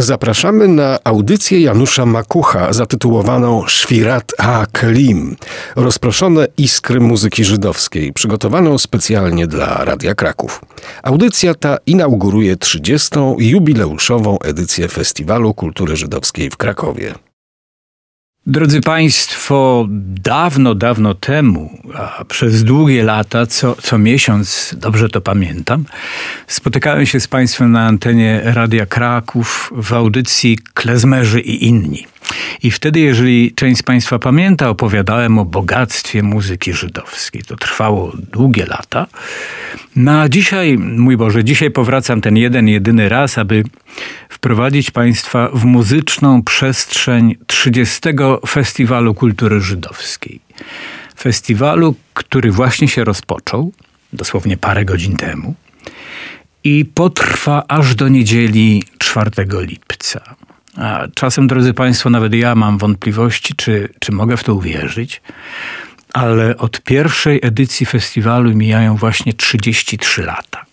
Zapraszamy na audycję Janusza Makucha zatytułowaną Świrat Ha-Kelim. Rozproszone iskry muzyki żydowskiej, przygotowaną specjalnie dla Radia Kraków. Audycja ta inauguruje 30. jubileuszową edycję Festiwalu Kultury Żydowskiej w Krakowie. Drodzy Państwo, dawno, dawno temu, a przez długie lata, co, co miesiąc, dobrze to pamiętam, spotykałem się z Państwem na antenie Radia Kraków w audycji Klezmerzy i inni. I wtedy, jeżeli część z Państwa pamięta, opowiadałem o bogactwie muzyki żydowskiej. To trwało długie lata. Na dzisiaj, mój Boże, dzisiaj powracam ten jeden, jedyny raz, aby wprowadzić Państwa w muzyczną przestrzeń 30. Festiwalu Kultury Żydowskiej. Festiwalu, który właśnie się rozpoczął, dosłownie parę godzin temu, i potrwa aż do niedzieli 4 lipca. A czasem, drodzy Państwo, nawet ja mam wątpliwości, czy, czy mogę w to uwierzyć, ale od pierwszej edycji festiwalu mijają właśnie 33 lata.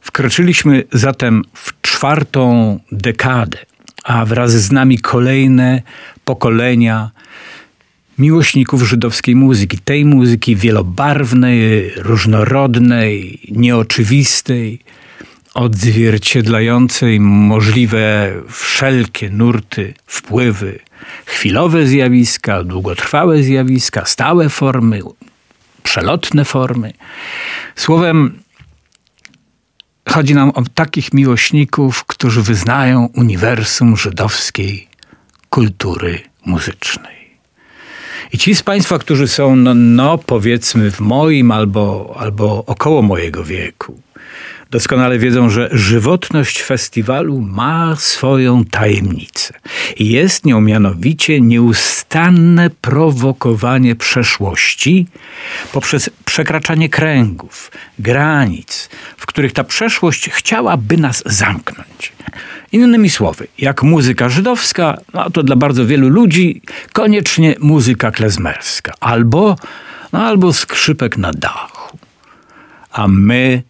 Wkroczyliśmy zatem w czwartą dekadę, a wraz z nami kolejne pokolenia miłośników żydowskiej muzyki, tej muzyki wielobarwnej, różnorodnej, nieoczywistej, odzwierciedlającej możliwe wszelkie nurty, wpływy, chwilowe zjawiska, długotrwałe zjawiska, stałe formy, przelotne formy. Słowem, chodzi nam o takich miłośników, którzy wyznają uniwersum żydowskiej kultury muzycznej. I ci z Państwa, którzy są, no, no powiedzmy, w moim albo, albo około mojego wieku, doskonale wiedzą, że żywotność festiwalu ma swoją tajemnicę. Jest nią mianowicie nieustanne prowokowanie przeszłości poprzez przekraczanie kręgów, granic, w których ta przeszłość chciałaby nas zamknąć. Innymi słowy, jak muzyka żydowska, no to dla bardzo wielu ludzi koniecznie muzyka klezmerska, albo, no albo skrzypek na dachu. A my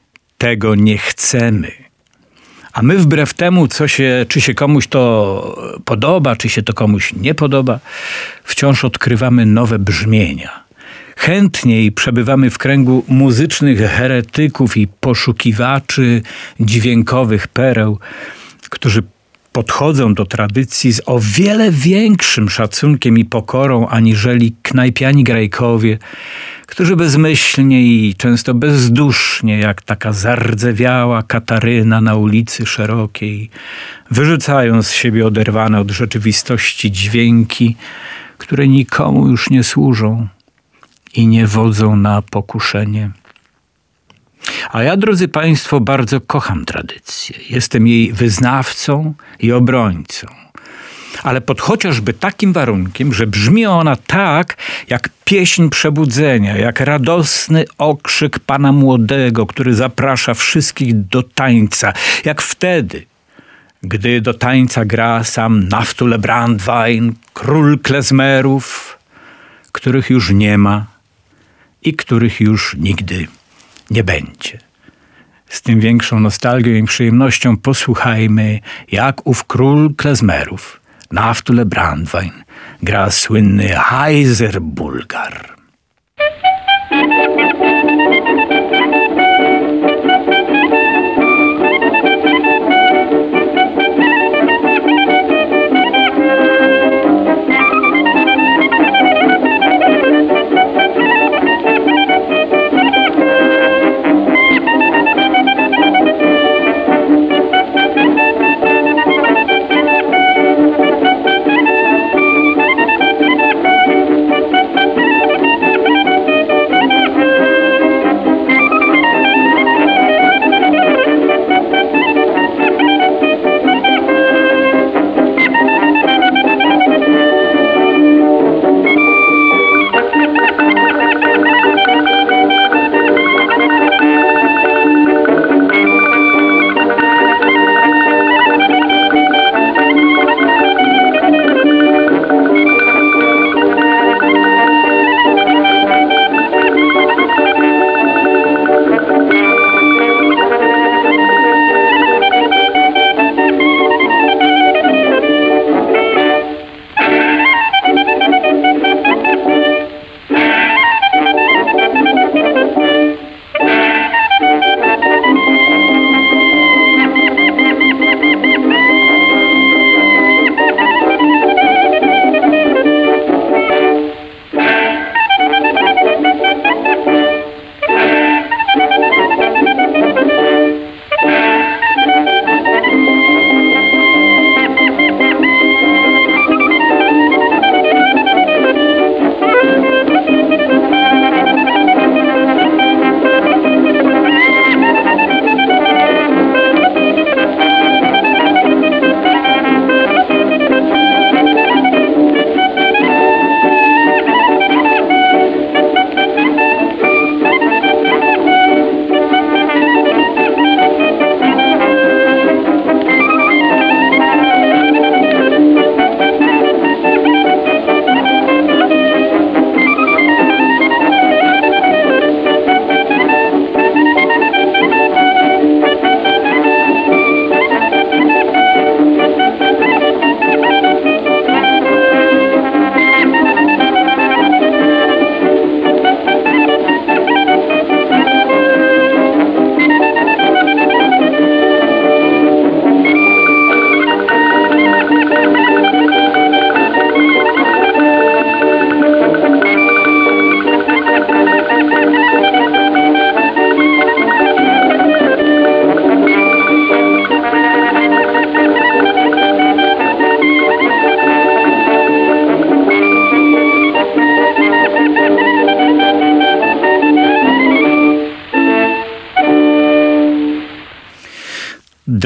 tego nie chcemy. A my wbrew temu, co się, czy się komuś to podoba, czy się to komuś nie podoba, wciąż odkrywamy nowe brzmienia. Chętniej przebywamy w kręgu muzycznych heretyków i poszukiwaczy dźwiękowych pereł, którzy podchodzą do tradycji z o wiele większym szacunkiem i pokorą aniżeli knajpiani grajkowie, którzy bezmyślnie i często bezdusznie, jak taka zardzewiała Kataryna na ulicy Szerokiej, wyrzucają z siebie oderwane od rzeczywistości dźwięki, które nikomu już nie służą i nie wodzą na pokuszenie. A ja, drodzy Państwo, bardzo kocham tradycję. Jestem jej wyznawcą i obrońcą. Ale pod chociażby takim warunkiem, że brzmi ona tak, jak pieśń przebudzenia, jak radosny okrzyk pana młodego, który zaprasza wszystkich do tańca, jak wtedy, gdy do tańca gra sam Naftule Brandwein, król klezmerów, których już nie ma i których już nigdy nie będzie. Z tym większą nostalgią i przyjemnością posłuchajmy, jak ów król klezmerów, Naftule Brandwein, gra słynny Heiser Bulgar.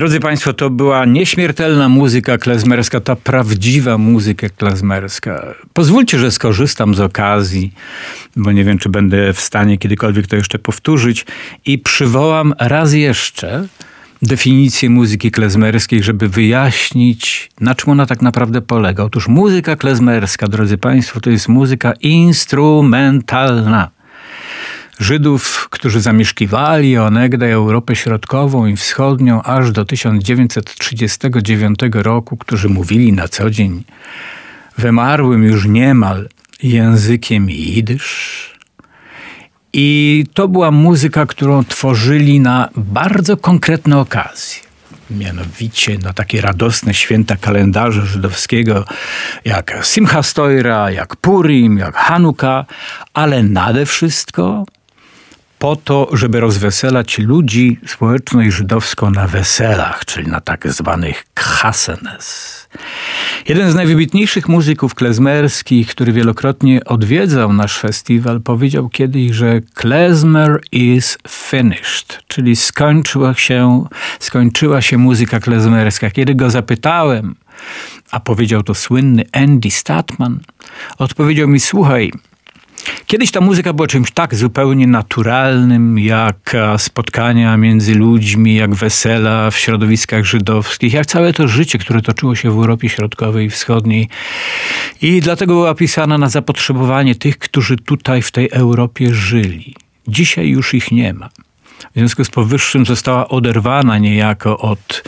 Drodzy Państwo, to była nieśmiertelna muzyka klezmerska, ta prawdziwa muzyka klezmerska. Pozwólcie, że skorzystam z okazji, bo nie wiem, czy będę w stanie kiedykolwiek to jeszcze powtórzyć i przywołam raz jeszcze definicję muzyki klezmerskiej, żeby wyjaśnić, na czym ona tak naprawdę polega. Otóż muzyka klezmerska, drodzy Państwo, to jest muzyka instrumentalna. Żydów, którzy zamieszkiwali onegdaj Europę Środkową i Wschodnią aż do 1939 roku, którzy mówili na co dzień wymarłym już niemal językiem jidysz. I to była muzyka, którą tworzyli na bardzo konkretne okazje mianowicie na takie radosne święta kalendarza żydowskiego, jak Simcha Stoira, jak Purim, jak Hanuka, ale nade wszystko po to, żeby rozweselać ludzi, społeczność żydowską na weselach, czyli na tak zwanych khasenes. Jeden z najwybitniejszych muzyków klezmerskich, który wielokrotnie odwiedzał nasz festiwal, powiedział kiedyś, że klezmer is finished, czyli skończyła się, skończyła się muzyka klezmerska. Kiedy go zapytałem, a powiedział to słynny Andy Statman, odpowiedział mi, słuchaj, Kiedyś ta muzyka była czymś tak zupełnie naturalnym, jak spotkania między ludźmi, jak wesela w środowiskach żydowskich, jak całe to życie, które toczyło się w Europie Środkowej i Wschodniej. I dlatego była pisana na zapotrzebowanie tych, którzy tutaj w tej Europie żyli. Dzisiaj już ich nie ma. W związku z powyższym została oderwana niejako od,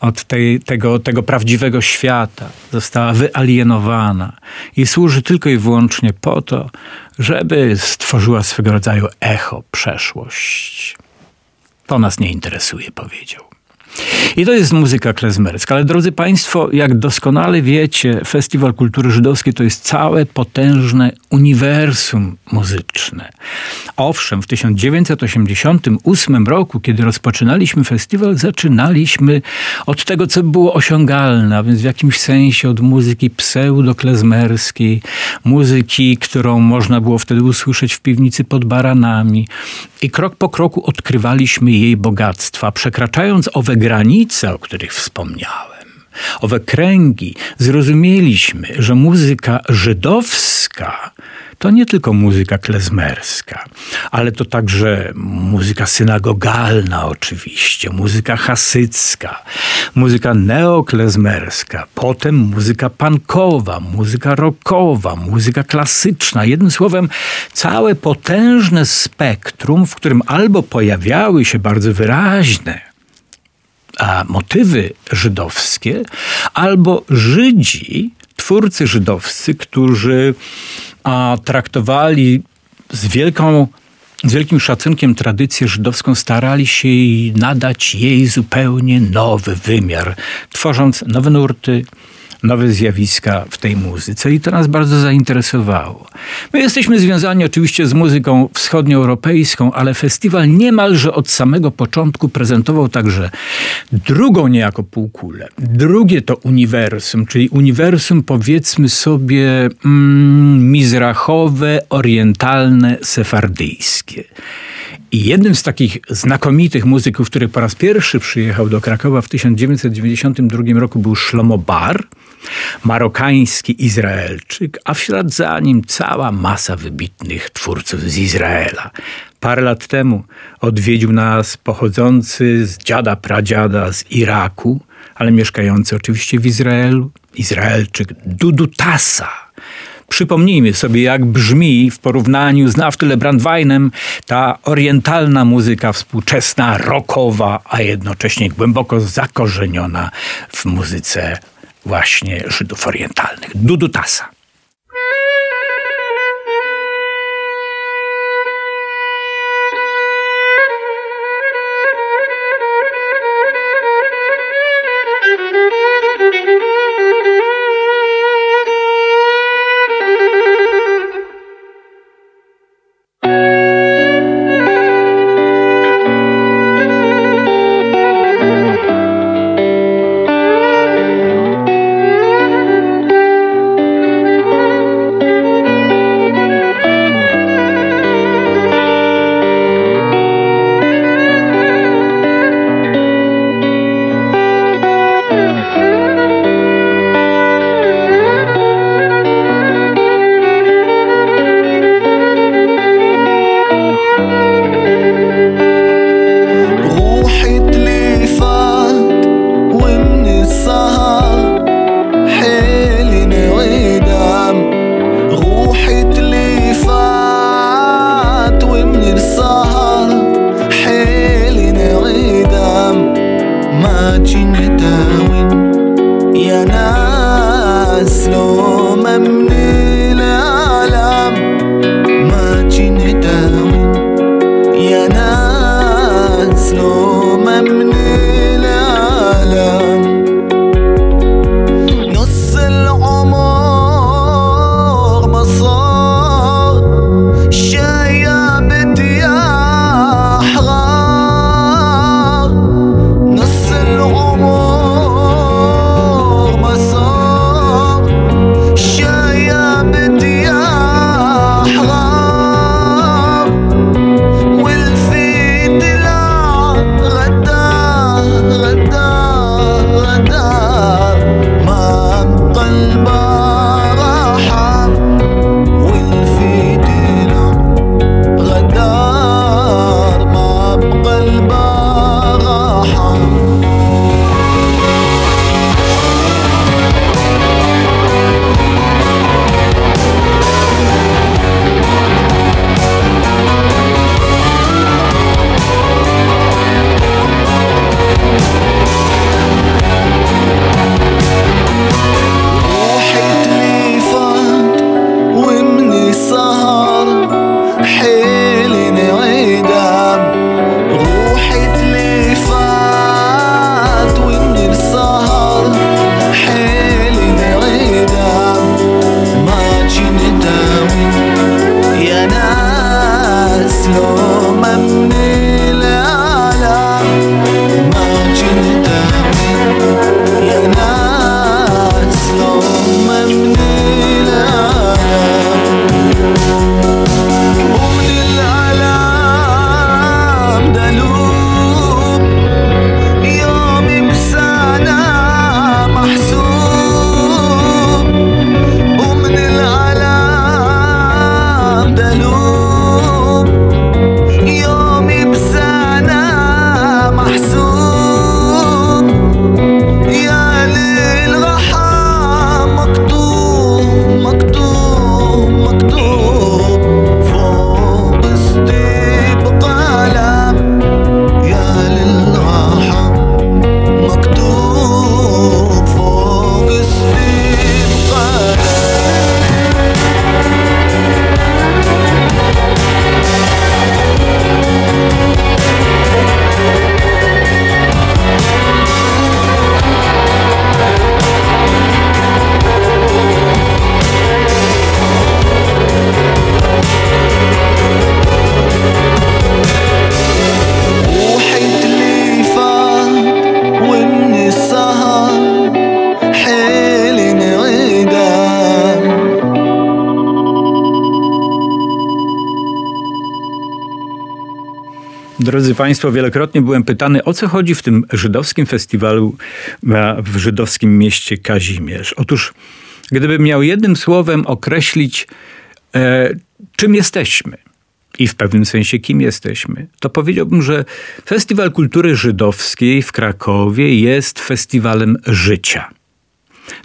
od tej, tego, tego prawdziwego świata, została wyalienowana i służy tylko i wyłącznie po to, żeby stworzyła swego rodzaju echo przeszłość. To nas nie interesuje, powiedział. I to jest muzyka klezmerska. Ale drodzy Państwo, jak doskonale wiecie, Festiwal Kultury Żydowskiej to jest całe potężne uniwersum muzyczne. Owszem, w 1988 roku, kiedy rozpoczynaliśmy festiwal, zaczynaliśmy od tego, co było osiągalne, a więc w jakimś sensie od muzyki pseudoklezmerskiej, muzyki, którą można było wtedy usłyszeć w piwnicy pod baranami. I krok po kroku odkrywaliśmy jej bogactwa, przekraczając owe granice, o których wspomniałem, owe kręgi, zrozumieliśmy, że muzyka żydowska to nie tylko muzyka klezmerska, ale to także muzyka synagogalna oczywiście, muzyka hasycka, muzyka neoklezmerska, potem muzyka punkowa, muzyka rockowa, muzyka klasyczna. Jednym słowem, całe potężne spektrum, w którym albo pojawiały się bardzo wyraźne a motywy żydowskie, albo Żydzi, twórcy żydowscy, którzy a, traktowali z wielką z wielkim szacunkiem tradycję żydowską starali się nadać jej zupełnie nowy wymiar, tworząc nowe nurty, nowe zjawiska w tej muzyce i to nas bardzo zainteresowało. My jesteśmy związani oczywiście z muzyką wschodnioeuropejską, ale festiwal niemalże od samego początku prezentował także drugą niejako półkulę. Drugie to uniwersum, czyli uniwersum powiedzmy sobie mm, mizrachowe, orientalne, sefardyjskie. I jednym z takich znakomitych muzyków, który po raz pierwszy przyjechał do Krakowa w 1992 roku był Shlomo Bar, marokański Izraelczyk, a w ślad za nim cała masa wybitnych twórców z Izraela. Parę lat temu odwiedził nas pochodzący z dziada pradziada z Iraku, ale mieszkający oczywiście w Izraelu, Izraelczyk Dudu Tassa. Przypomnijmy sobie, jak brzmi w porównaniu z Naftyle Brandweinem ta orientalna muzyka współczesna, rockowa, a jednocześnie głęboko zakorzeniona w muzyce właśnie Żydów orientalnych. Dudutasa. Drodzy Państwo, wielokrotnie byłem pytany, o co chodzi w tym żydowskim festiwalu w żydowskim mieście Kazimierz. Otóż, gdybym miał jednym słowem określić, e, czym jesteśmy i w pewnym sensie kim jesteśmy, to powiedziałbym, że Festiwal Kultury Żydowskiej w Krakowie jest festiwalem życia.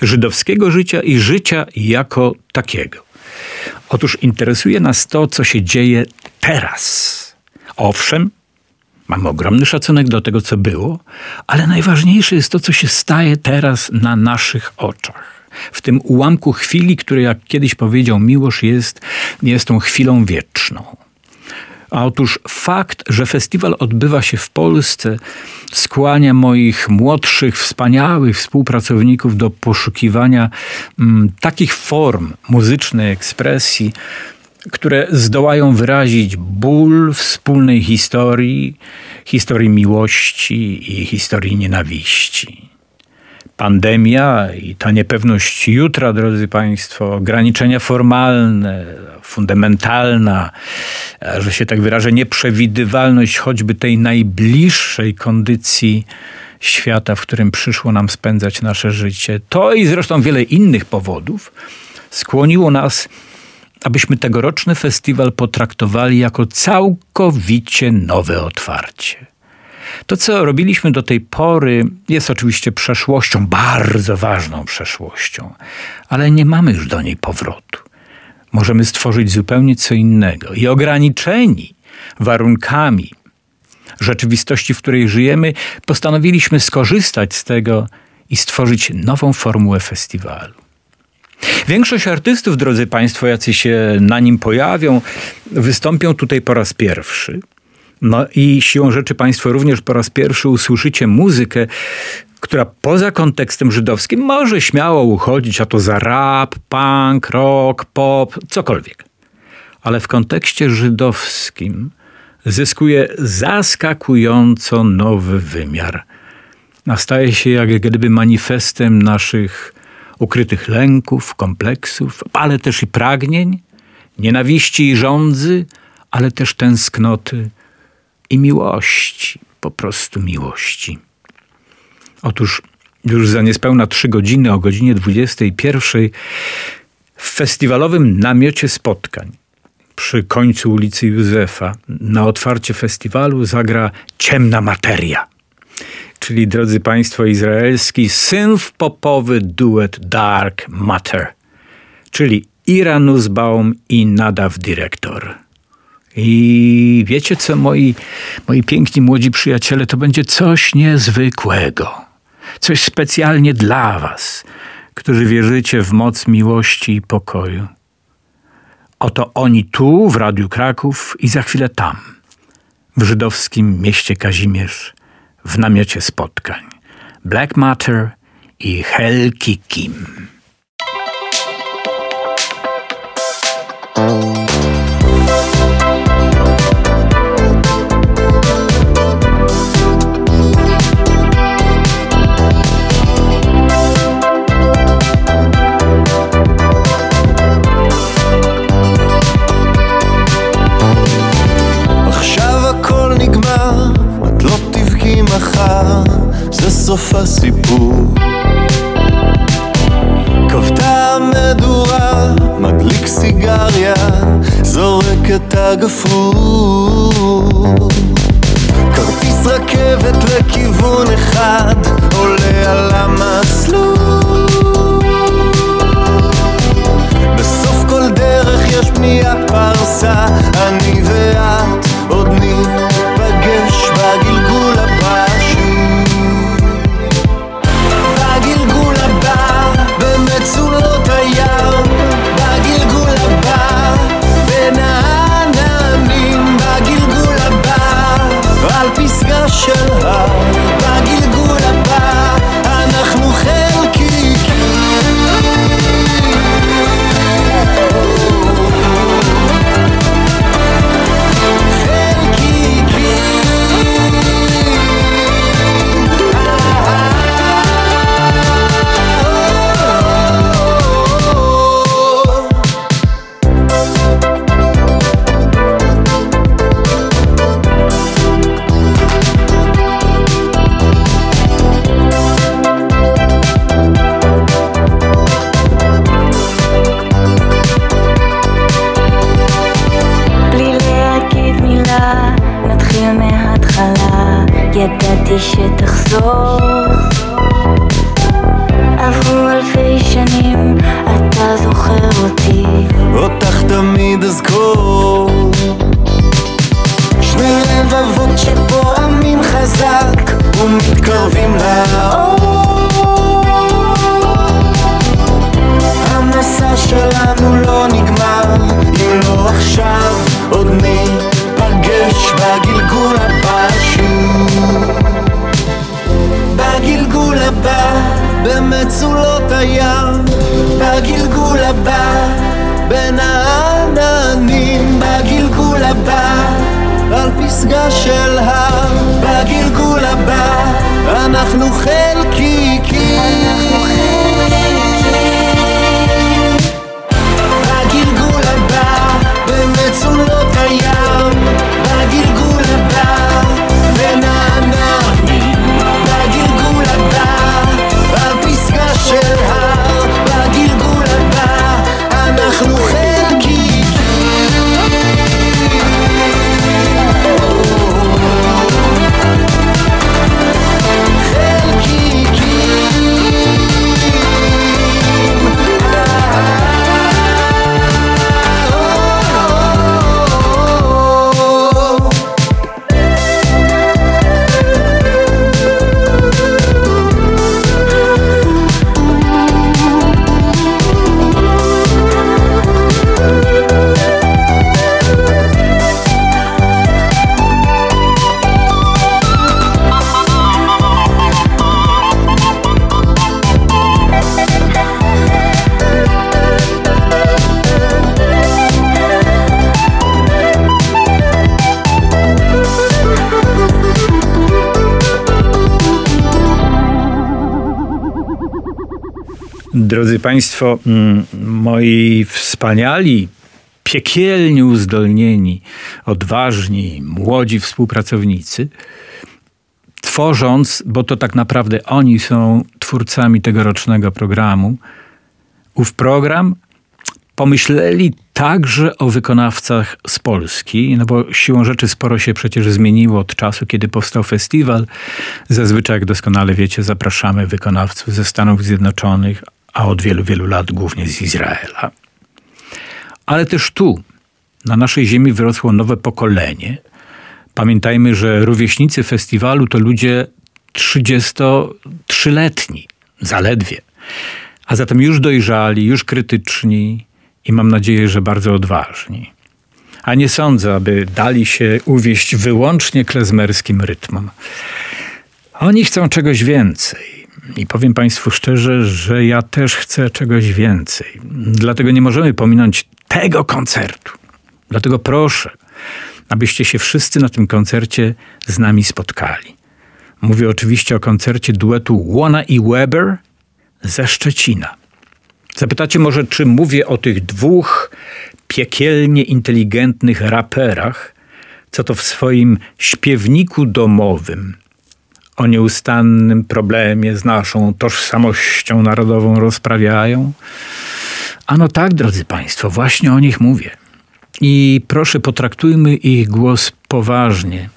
Żydowskiego życia i życia jako takiego. Otóż interesuje nas to, co się dzieje teraz. Owszem, mamy ogromny szacunek do tego, co było, ale najważniejsze jest to, co się staje teraz na naszych oczach. W tym ułamku chwili, który, jak kiedyś powiedział Miłosz, jest, jest tą chwilą wieczną. A otóż fakt, że festiwal odbywa się w Polsce, skłania moich młodszych, wspaniałych współpracowników do poszukiwania mm, takich form muzycznej ekspresji, które zdołają wyrazić ból wspólnej historii, historii miłości i historii nienawiści. Pandemia i ta niepewność jutra, drodzy Państwo, ograniczenia formalne, fundamentalna, że się tak wyrażę, nieprzewidywalność choćby tej najbliższej kondycji świata, w którym przyszło nam spędzać nasze życie, to i zresztą wiele innych powodów skłoniło nas abyśmy tegoroczny festiwal potraktowali jako całkowicie nowe otwarcie. To, co robiliśmy do tej pory, jest oczywiście przeszłością, bardzo ważną przeszłością, ale nie mamy już do niej powrotu. Możemy stworzyć zupełnie co innego i ograniczeni warunkami rzeczywistości, w której żyjemy, postanowiliśmy skorzystać z tego i stworzyć nową formułę festiwalu. Większość artystów, drodzy Państwo, jacy się na nim pojawią, wystąpią tutaj po raz pierwszy. No i siłą rzeczy Państwo również po raz pierwszy usłyszycie muzykę, która poza kontekstem żydowskim może śmiało uchodzić, a to za rap, punk, rock, pop, cokolwiek. Ale w kontekście żydowskim zyskuje zaskakująco nowy wymiar. Nastaje się jak gdyby manifestem naszych ukrytych lęków, kompleksów, ale też i pragnień, nienawiści i żądzy, ale też tęsknoty i miłości, po prostu miłości. Otóż już za niespełna trzy godziny o godzinie 21 w festiwalowym namiocie spotkań przy końcu ulicy Józefa na otwarcie festiwalu zagra Ciemna Materia. Czyli, drodzy Państwo, izraelski synth-popowy duet Dark Matter. Czyli Ira Nussbaum i Nadav Dyrektor. I wiecie co, moi, moi piękni młodzi przyjaciele, to będzie coś niezwykłego. Coś specjalnie dla Was, którzy wierzycie w moc miłości i pokoju. Oto oni tu, w Radiu Kraków i za chwilę tam, w żydowskim mieście Kazimierz, w namiocie spotkań. Black Matter i Helki Kim. סוף הסיפור. כבתה המדורה, מדליק סיגריה, זורק את הגפרור. כרטיס רכבת לכיוון אחד, עולה על המסלול. בסוף כל דרך יש פניית פרסה, אני ואת עוד ניפגש Państwo, mm, moi wspaniali, piekielnie uzdolnieni, odważni, młodzi współpracownicy, tworząc, bo to tak naprawdę oni są twórcami tegorocznego programu, ów program pomyśleli także o wykonawcach z Polski, no bo siłą rzeczy sporo się przecież zmieniło od czasu, kiedy powstał festiwal. Zazwyczaj, jak doskonale wiecie, zapraszamy wykonawców ze Stanów Zjednoczonych, a od wielu, wielu lat głównie z Izraela. Ale też tu, na naszej ziemi, wyrosło nowe pokolenie. Pamiętajmy, że rówieśnicy festiwalu to ludzie 33-letni, zaledwie. A zatem już dojrzali, już krytyczni i mam nadzieję, że bardzo odważni. A nie sądzę, aby dali się uwieść wyłącznie klezmerskim rytmom. Oni chcą czegoś więcej. I powiem Państwu szczerze, że ja też chcę czegoś więcej. Dlatego nie możemy pominąć tego koncertu. Dlatego proszę, abyście się wszyscy na tym koncercie z nami spotkali. Mówię oczywiście o koncercie duetu Łona i Weber ze Szczecina. Zapytacie może, czy mówię o tych dwóch piekielnie inteligentnych raperach, co to w swoim śpiewniku domowym o nieustannym problemie z naszą tożsamością narodową rozprawiają? Ano tak, drodzy Państwo, właśnie o nich mówię. I proszę, potraktujmy ich głos poważnie.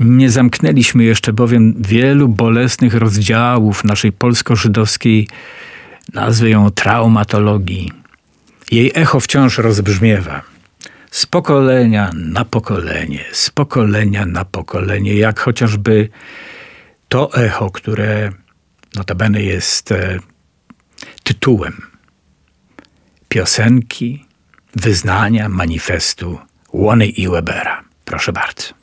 Nie zamknęliśmy jeszcze bowiem wielu bolesnych rozdziałów naszej polsko-żydowskiej, nazwę ją traumatologii. Jej echo wciąż rozbrzmiewa. Z pokolenia na pokolenie, z pokolenia na pokolenie, jak chociażby to echo, które notabene jest e, tytułem piosenki, wyznania, manifestu Łony i Webera. Proszę bardzo.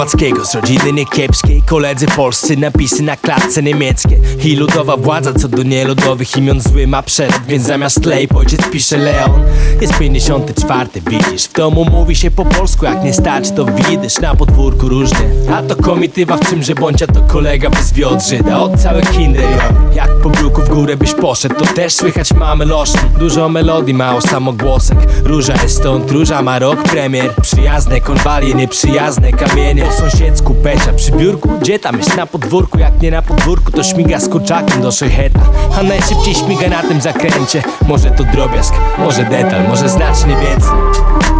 Słowackiego z rodziny niekiepskiej. Koledzy polscy, napisy na klatce niemieckie. I ludowa władza co do nieludowych imion zły ma przerw Więc zamiast Leip ojciec pisze Leon. Jest 54, widzisz W domu mówi się po polsku, jak nie stać to widzisz Na podwórku różnie. A to komitywa w czymże bądź, a to kolega bez wiodrzyda Od całe kinder Jak po bruku w górę byś poszedł. To też słychać mamy loszny Dużo melodii, mało samogłosek. Róża jest stąd, róża ma rok. Premier Przyjazne konwalie, nieprzyjazne kamienie. Po sąsiedzku pecia przy biurku Gdzie tam jest na podwórku? Jak nie na podwórku to śmiga z kurczakiem do szojheta A najszybciej śmiga na tym zakręcie. Może to drobiazg, może detal, może znacznie więcej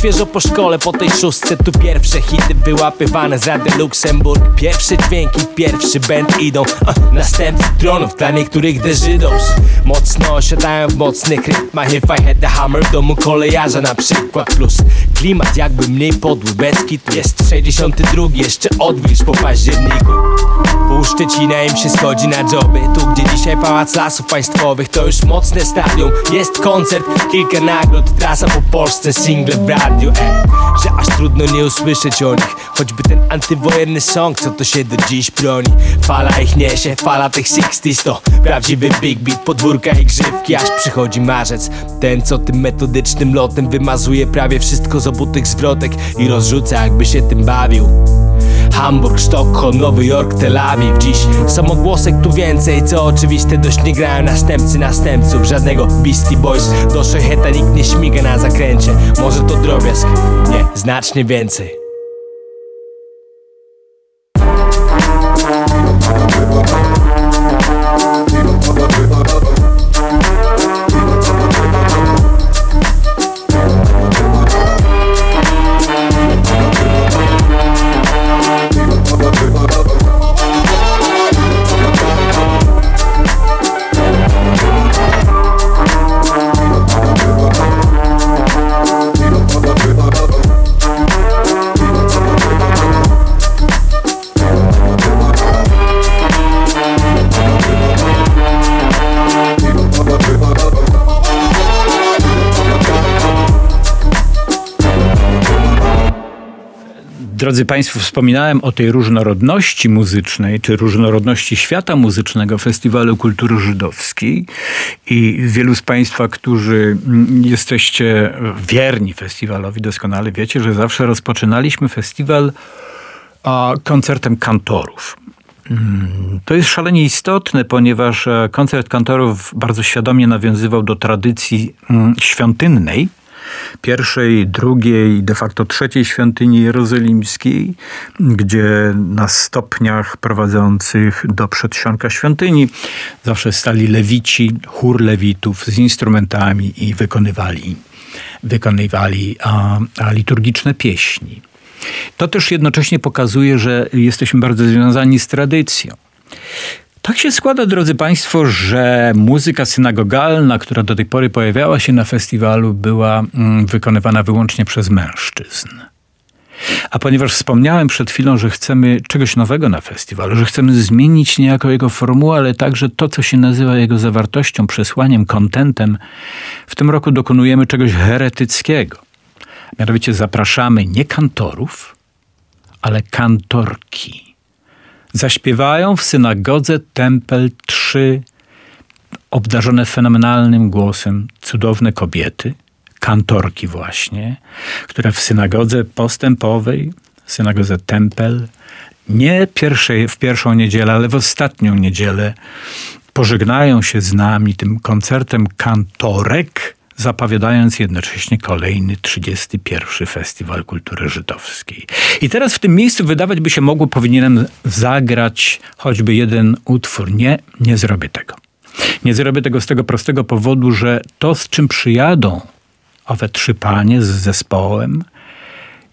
Świeżo po szkole, po tej szóstce Tu pierwsze hity wyłapywane. Z Rady Luksemburg Pierwsze dźwięki, pierwszy band idą uh, Następcy tronów dla niektórych The Żydos Mocno osiadają w mocnych rytmach. If I had the hammer w domu kolejarza na przykład. Plus klimat jakby mniej podły Becki tu jest 62 Jeszcze odwilż po październiku. Pół Szczecina im się schodzi na joby Tu gdzie dzisiaj pałac lasów państwowych To już mocne stadium. Jest koncert, kilka nagród Trasa po Polsce, single w e, Że aż trudno nie usłyszeć o nich. Choćby ten antywojenny song Co to się do dziś broni? Fala ich niesie, fala tych 60s To prawdziwy big beat, podwórka i grzywki Aż przychodzi marzec. Ten co tym metodycznym lotem Wymazuje prawie wszystko z obutych zwrotek I rozrzuca jakby się tym bawił Hamburg, Sztokholm, Nowy Jork, Tel Awiw. Dziś samogłosek tu więcej, co oczywiste. Dość nie grają następcy następców Żadnego Beastie Boys. Do Szojheta nikt nie śmiga na zakręcie. Może to drobiazg? Nie, znacznie więcej Drodzy Państwo, wspominałem o tej różnorodności muzycznej, czy różnorodności świata muzycznego Festiwalu Kultury Żydowskiej i wielu z Państwa, którzy mm, jesteście wierni festiwalowi, doskonale wiecie, że zawsze rozpoczynaliśmy festiwal koncertem kantorów. Mm, to jest szalenie istotne, ponieważ e, koncert kantorów bardzo świadomie nawiązywał do tradycji mm, świątynnej, pierwszej, drugiej, de facto trzeciej świątyni jerozolimskiej, gdzie na stopniach prowadzących do przedsionka świątyni zawsze stali lewici, chór lewitów z instrumentami i wykonywali, wykonywali a, a liturgiczne pieśni. To też jednocześnie pokazuje, że jesteśmy bardzo związani z tradycją. Tak się składa, drodzy Państwo, że muzyka synagogalna, która do tej pory pojawiała się na festiwalu, była mm, wykonywana wyłącznie przez mężczyzn. A ponieważ wspomniałem przed chwilą, że chcemy czegoś nowego na festiwalu, że chcemy zmienić niejako jego formułę, ale także to, co się nazywa jego zawartością, przesłaniem, kontentem, w tym roku dokonujemy czegoś heretyckiego. Mianowicie zapraszamy nie kantorów, ale kantorki. Zaśpiewają w synagodze Tempel trzy obdarzone fenomenalnym głosem cudowne kobiety, kantorki właśnie, które w synagodze postępowej, synagodze Tempel, nie pierwszej, w pierwszą niedzielę, ale w ostatnią niedzielę pożegnają się z nami tym koncertem kantorek, zapowiadając jednocześnie kolejny 31. Festiwal Kultury Żydowskiej. I teraz w tym miejscu wydawać by się mogło, powinienem zagrać choćby jeden utwór. Nie, nie zrobię tego. Nie zrobię tego z tego prostego powodu, że to, z czym przyjadą owe trzy panie z zespołem,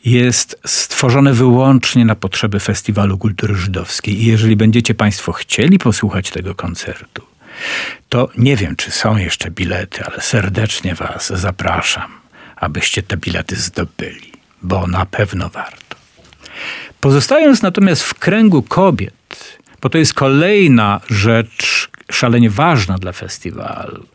jest stworzone wyłącznie na potrzeby Festiwalu Kultury Żydowskiej. I jeżeli będziecie Państwo chcieli posłuchać tego koncertu, to nie wiem, czy są jeszcze bilety, ale serdecznie Was zapraszam, abyście te bilety zdobyli, bo na pewno warto. Pozostając natomiast w kręgu kobiet, bo to jest kolejna rzecz szalenie ważna dla festiwalu.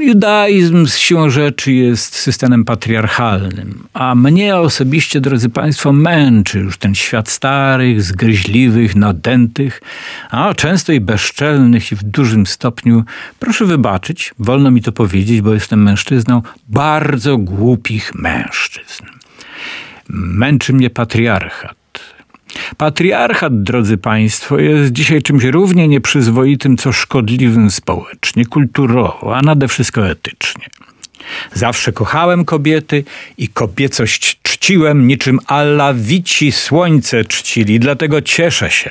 Judaizm z siłą rzeczy jest systemem patriarchalnym, a mnie osobiście, drodzy Państwo, męczy już ten świat starych, zgryźliwych, nadętych, a często i bezczelnych i w dużym stopniu, proszę wybaczyć, wolno mi to powiedzieć, bo jestem mężczyzną, bardzo głupich mężczyzn. Męczy mnie patriarchat Patriarchat, drodzy Państwo, jest dzisiaj czymś równie nieprzyzwoitym, co szkodliwym społecznie, kulturowo, a nade wszystko etycznie. Zawsze kochałem kobiety i kobiecość czciłem, niczym alawici słońce czcili, dlatego cieszę się,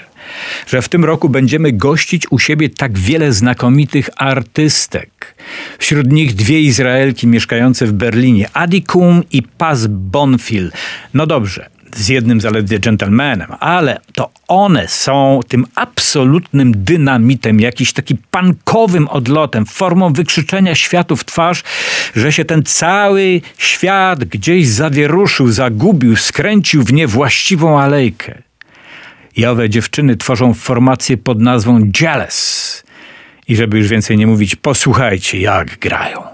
że w tym roku będziemy gościć u siebie tak wiele znakomitych artystek. Wśród nich dwie Izraelki mieszkające w Berlinie, Adi Kum i Paz Bonfil. No dobrze, z jednym zaledwie gentlemanem, ale to one są tym absolutnym dynamitem, jakiś taki pankowym odlotem, formą wykrzyczenia światu w twarz, że się ten cały świat gdzieś zawieruszył, zagubił, skręcił w niewłaściwą alejkę. I owe dziewczyny tworzą formację pod nazwą Jealous. I żeby już więcej nie mówić, posłuchajcie, jak grają.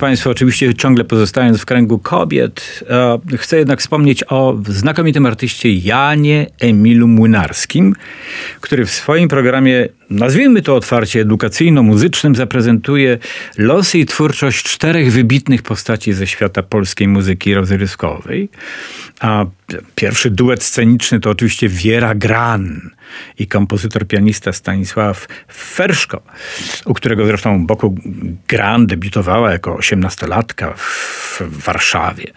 Państwo, oczywiście ciągle pozostając w kręgu kobiet, e, chcę jednak wspomnieć o znakomitym artyście Janie Emilu Młynarskim, który w swoim programie, nazwijmy to otwarcie edukacyjno-muzycznym, zaprezentuje losy i twórczość czterech wybitnych postaci ze świata polskiej muzyki rozryskowej. A pierwszy duet sceniczny to oczywiście Wiera Gran i kompozytor pianista Stanisław Ferszko, u którego zresztą boku Gran debiutowała jako osiemnastolatka w Warszawie.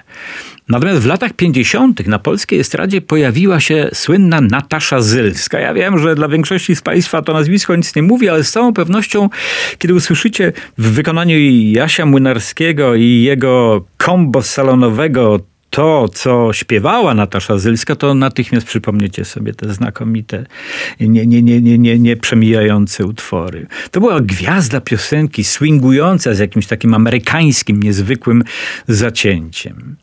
Natomiast w latach 50. na polskiej estradzie pojawiła się słynna Natasza Zylska. Ja wiem, że dla większości z Państwa to nazwisko nic nie mówi, ale z całą pewnością, kiedy usłyszycie w wykonaniu Jasia Młynarskiego i jego kombo salonowego to, co śpiewała Natasza Zylska, to natychmiast przypomniecie sobie te znakomite, nie, nie, nie, nie, nie, nie przemijające utwory. To była gwiazda piosenki, swingująca z jakimś takim amerykańskim, niezwykłym zacięciem.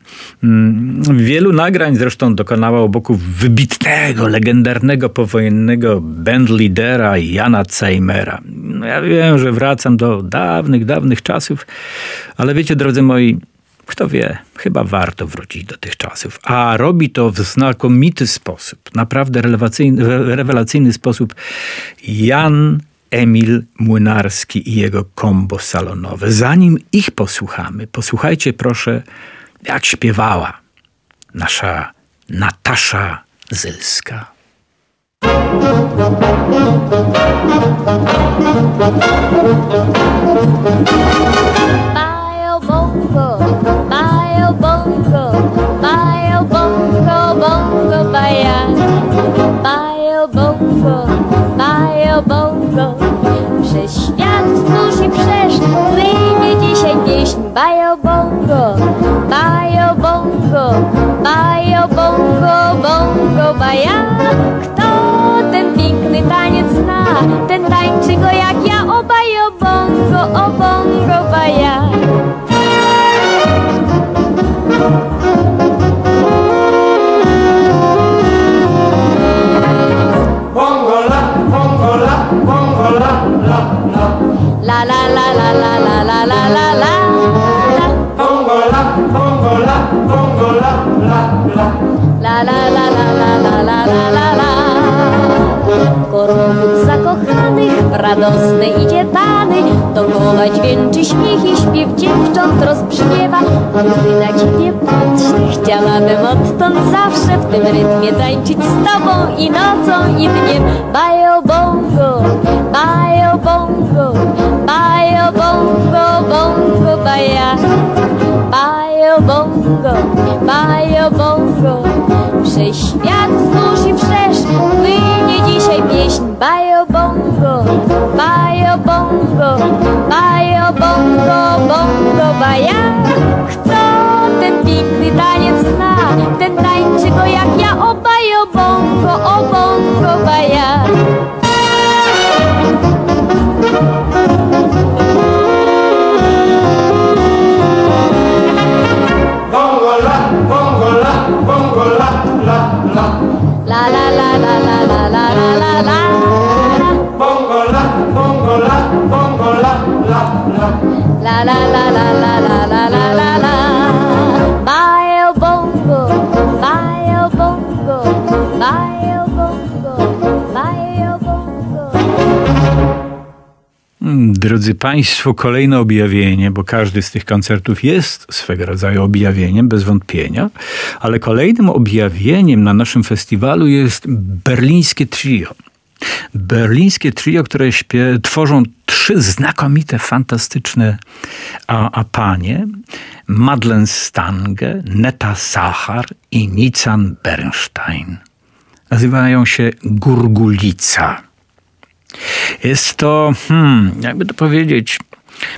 Mm, wielu nagrań zresztą dokonała obok wybitnego, legendarnego powojennego band lidera Jana Ceimera. No ja wiem, że wracam do dawnych, dawnych czasów, ale wiecie, drodzy moi, kto wie, chyba warto wrócić do tych czasów. A robi to w znakomity sposób, naprawdę rewelacyjny, sposób Jan Emil Młynarski i jego kombo salonowe. Zanim ich posłuchamy, posłuchajcie proszę, jak śpiewała nasza Natasza Zylska. Bajo bongo, bongo baja. Kto ten piękny taniec zna, ten tańczy go jak ja, o bajo bongo, o bongo baja. La la la la la la la la la Korowód zakochanych, radosny idzie tany Dokoła dźwięczy śmiech i śpiew dziewcząt rozbrzmiewa. A gdy na ciebie patrzę, chciałabym odtąd zawsze W tym rytmie tańczyć z tobą i nocą i dniem. Bajo bongo, bajo bongo Bajo bongo, bongo baja. Bajo bongo, bajo Przez świat wzdłuż i wszerz Płynie dzisiaj pieśń Bajo bongo, bajo bongo Bajo bongo, bongo baja Kto ten piękny taniec zna Ten tańczy go jak ja O bajo bongo, o bongo la Bongo la, bongo la, bongo la, la, la. La la la la la la la la la la bongo, Mm, Drodzy Państwo, kolejne objawienie, bo każdy z tych koncertów jest swego rodzaju objawieniem, bez wątpienia, ale kolejnym objawieniem na naszym festiwalu jest berlińskie trio. Berlińskie trio, które śpie- tworzą trzy znakomite, fantastyczne a, a panie. Madeleine Stange, Neta Sachar i Nican Bernstein. Nazywają się Gurgulica. Jest to, hmm, jakby to powiedzieć,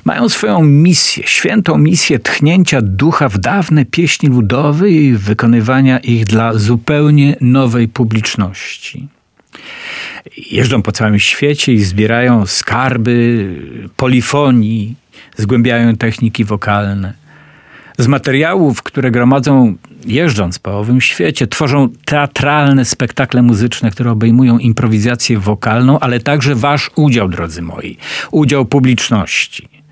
mają swoją misję, świętą misję tchnięcia ducha w dawne pieśni ludowe i wykonywania ich dla zupełnie nowej publiczności. Jeżdżą po całym świecie i zbierają skarby polifonii, zgłębiają techniki wokalne. Z materiałów, które gromadzą jeżdżąc po owym świecie, tworzą teatralne spektakle muzyczne, które obejmują improwizację wokalną, ale także wasz udział, drodzy moi, udział publiczności.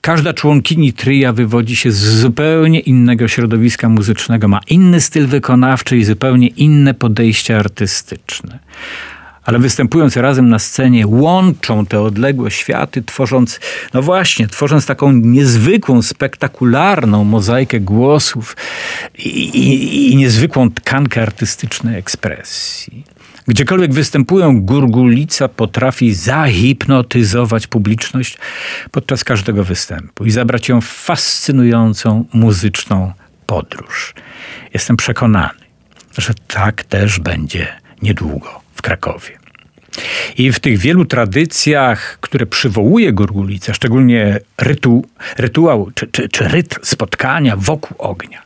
Każda członkini tryja wywodzi się z zupełnie innego środowiska muzycznego, ma inny styl wykonawczy i zupełnie inne podejście artystyczne. Ale występując razem na scenie, łączą te odległe światy, tworząc, no właśnie, tworząc taką niezwykłą, spektakularną mozaikę głosów i, i, i niezwykłą tkankę artystycznej ekspresji. Gdziekolwiek występują, Gurgulica potrafi zahipnotyzować publiczność podczas każdego występu i zabrać ją w fascynującą muzyczną podróż. Jestem przekonany, że tak też będzie niedługo w Krakowie. I w tych wielu tradycjach, które przywołuje Gurgulica, szczególnie rytu, rytuał czy, czy, czy rytm spotkania wokół ognia,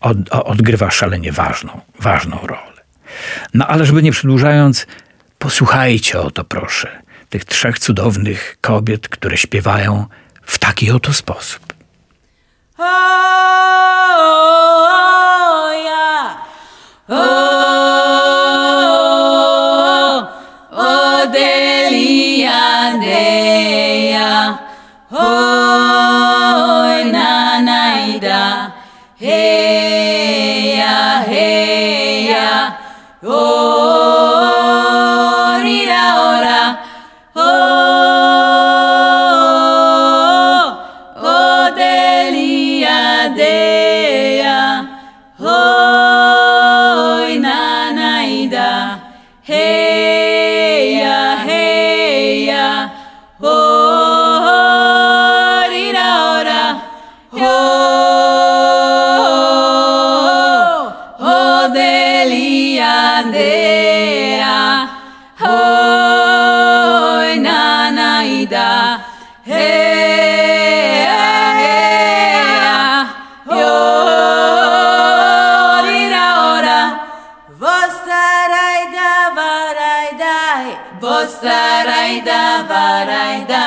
od, odgrywa szalenie ważną, ważną rolę. No ale żeby nie przedłużając, posłuchajcie o to proszę, tych trzech cudownych kobiet, które śpiewają w taki oto sposób. Vasarayda varayda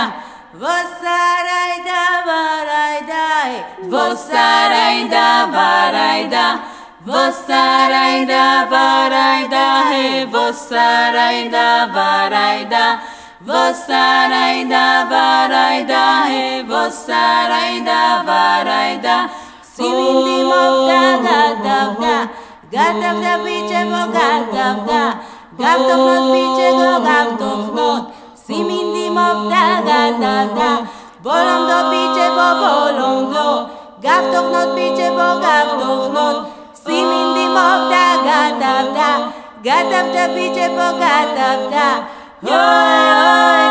Vasarayda varayda Vasarayda varayda Vasarayda varayda Vasarayda varayda Vasarayda varayda Vasarayda varayda Sivindimokta gadavda Gadavda vichemo gadavda Gavdoknot, picsegog, gavdoknot, szimindimov, da da da da, bolondó, picsebo, bolondó, gavdoknot, picsebo, gavdoknot, szimindimov, da da da da, gadav, da, picsebo, gadav, da, yo. jaj,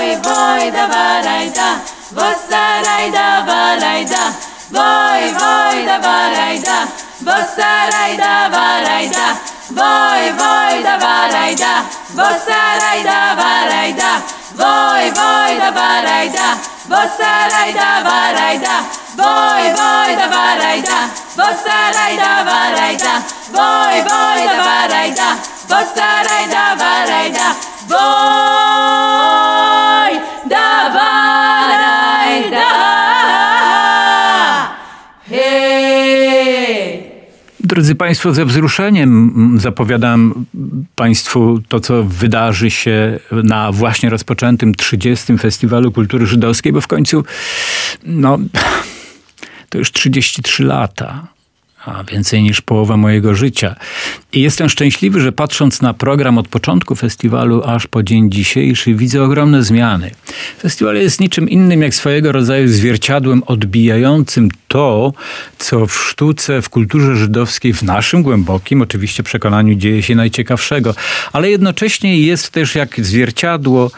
Voi, voi, davaraida, vossaraida, varaida. Voi, voi, davaraida, vossaraida, varaida. Voi, voi, davaraida, vossaraida, varaida. Voi, voi, davaraida, vossaraida, varaida. Voi, voi, davaraida, vossaraida, varaida. Voi, voi, davaraida, vossaraida, varaida. Voi! Drodzy Państwo, ze wzruszeniem zapowiadam Państwu to, co wydarzy się na właśnie rozpoczętym 30. Festiwalu Kultury Żydowskiej, bo w końcu, no, to już 33 lata a więcej niż połowa mojego życia. I jestem szczęśliwy, że patrząc na program od początku festiwalu aż po dzień dzisiejszy, widzę ogromne zmiany. Festiwal jest niczym innym jak swojego rodzaju zwierciadłem odbijającym to, co w sztuce, w kulturze żydowskiej, w naszym głębokim oczywiście przekonaniu dzieje się najciekawszego, ale jednocześnie jest też jak zwierciadło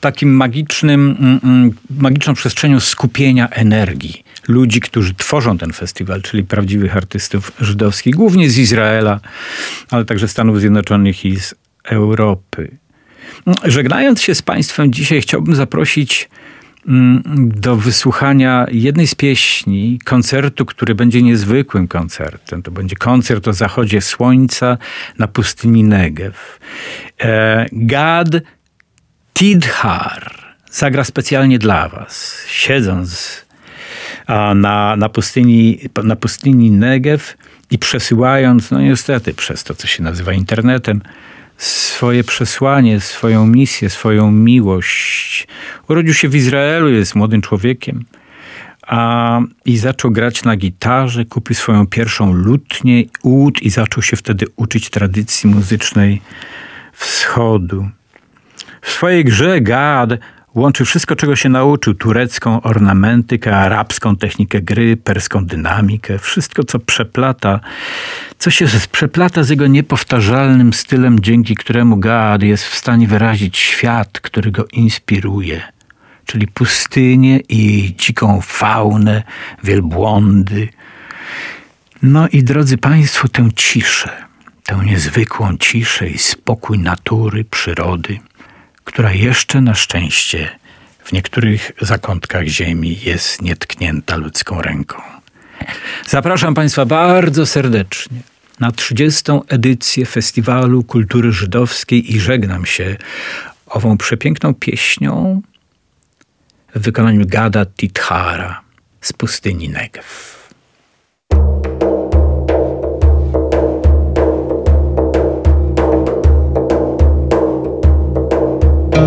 takim magicznym, mm, mm, magiczną przestrzenią skupienia energii ludzi, którzy tworzą ten festiwal, czyli prawdziwych artystów żydowskich, głównie z Izraela, ale także Stanów Zjednoczonych i z Europy. Żegnając się z Państwem dzisiaj, chciałbym zaprosić mm, do wysłuchania jednej z pieśni, koncertu, który będzie niezwykłym koncertem. To będzie koncert o zachodzie słońca na pustyni Negev. E, Gad Tidhar zagra specjalnie dla Was, siedząc na, na, pustyni, na pustyni Negev i przesyłając, no niestety, przez to, co się nazywa internetem, swoje przesłanie, swoją misję, swoją miłość. Urodził się w Izraelu, jest młodym człowiekiem a, i zaczął grać na gitarze, kupił swoją pierwszą lutnię, łód i zaczął się wtedy uczyć tradycji muzycznej wschodu. W swojej grze Gad Łączy wszystko, czego się nauczył: turecką ornamentykę, arabską technikę gry, perską dynamikę, wszystko, co przeplata, co się przeplata z jego niepowtarzalnym stylem, dzięki któremu Gad jest w stanie wyrazić świat, który go inspiruje, czyli pustynię i dziką faunę, wielbłądy. No i drodzy Państwo, tę ciszę, tę niezwykłą ciszę i spokój natury, przyrody – która jeszcze na szczęście w niektórych zakątkach ziemi jest nietknięta ludzką ręką. Zapraszam Państwa bardzo serdecznie na 30. edycję Festiwalu Kultury Żydowskiej i żegnam się ową przepiękną pieśnią w wykonaniu Gada Tithara z pustyni Negev.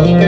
Yeah.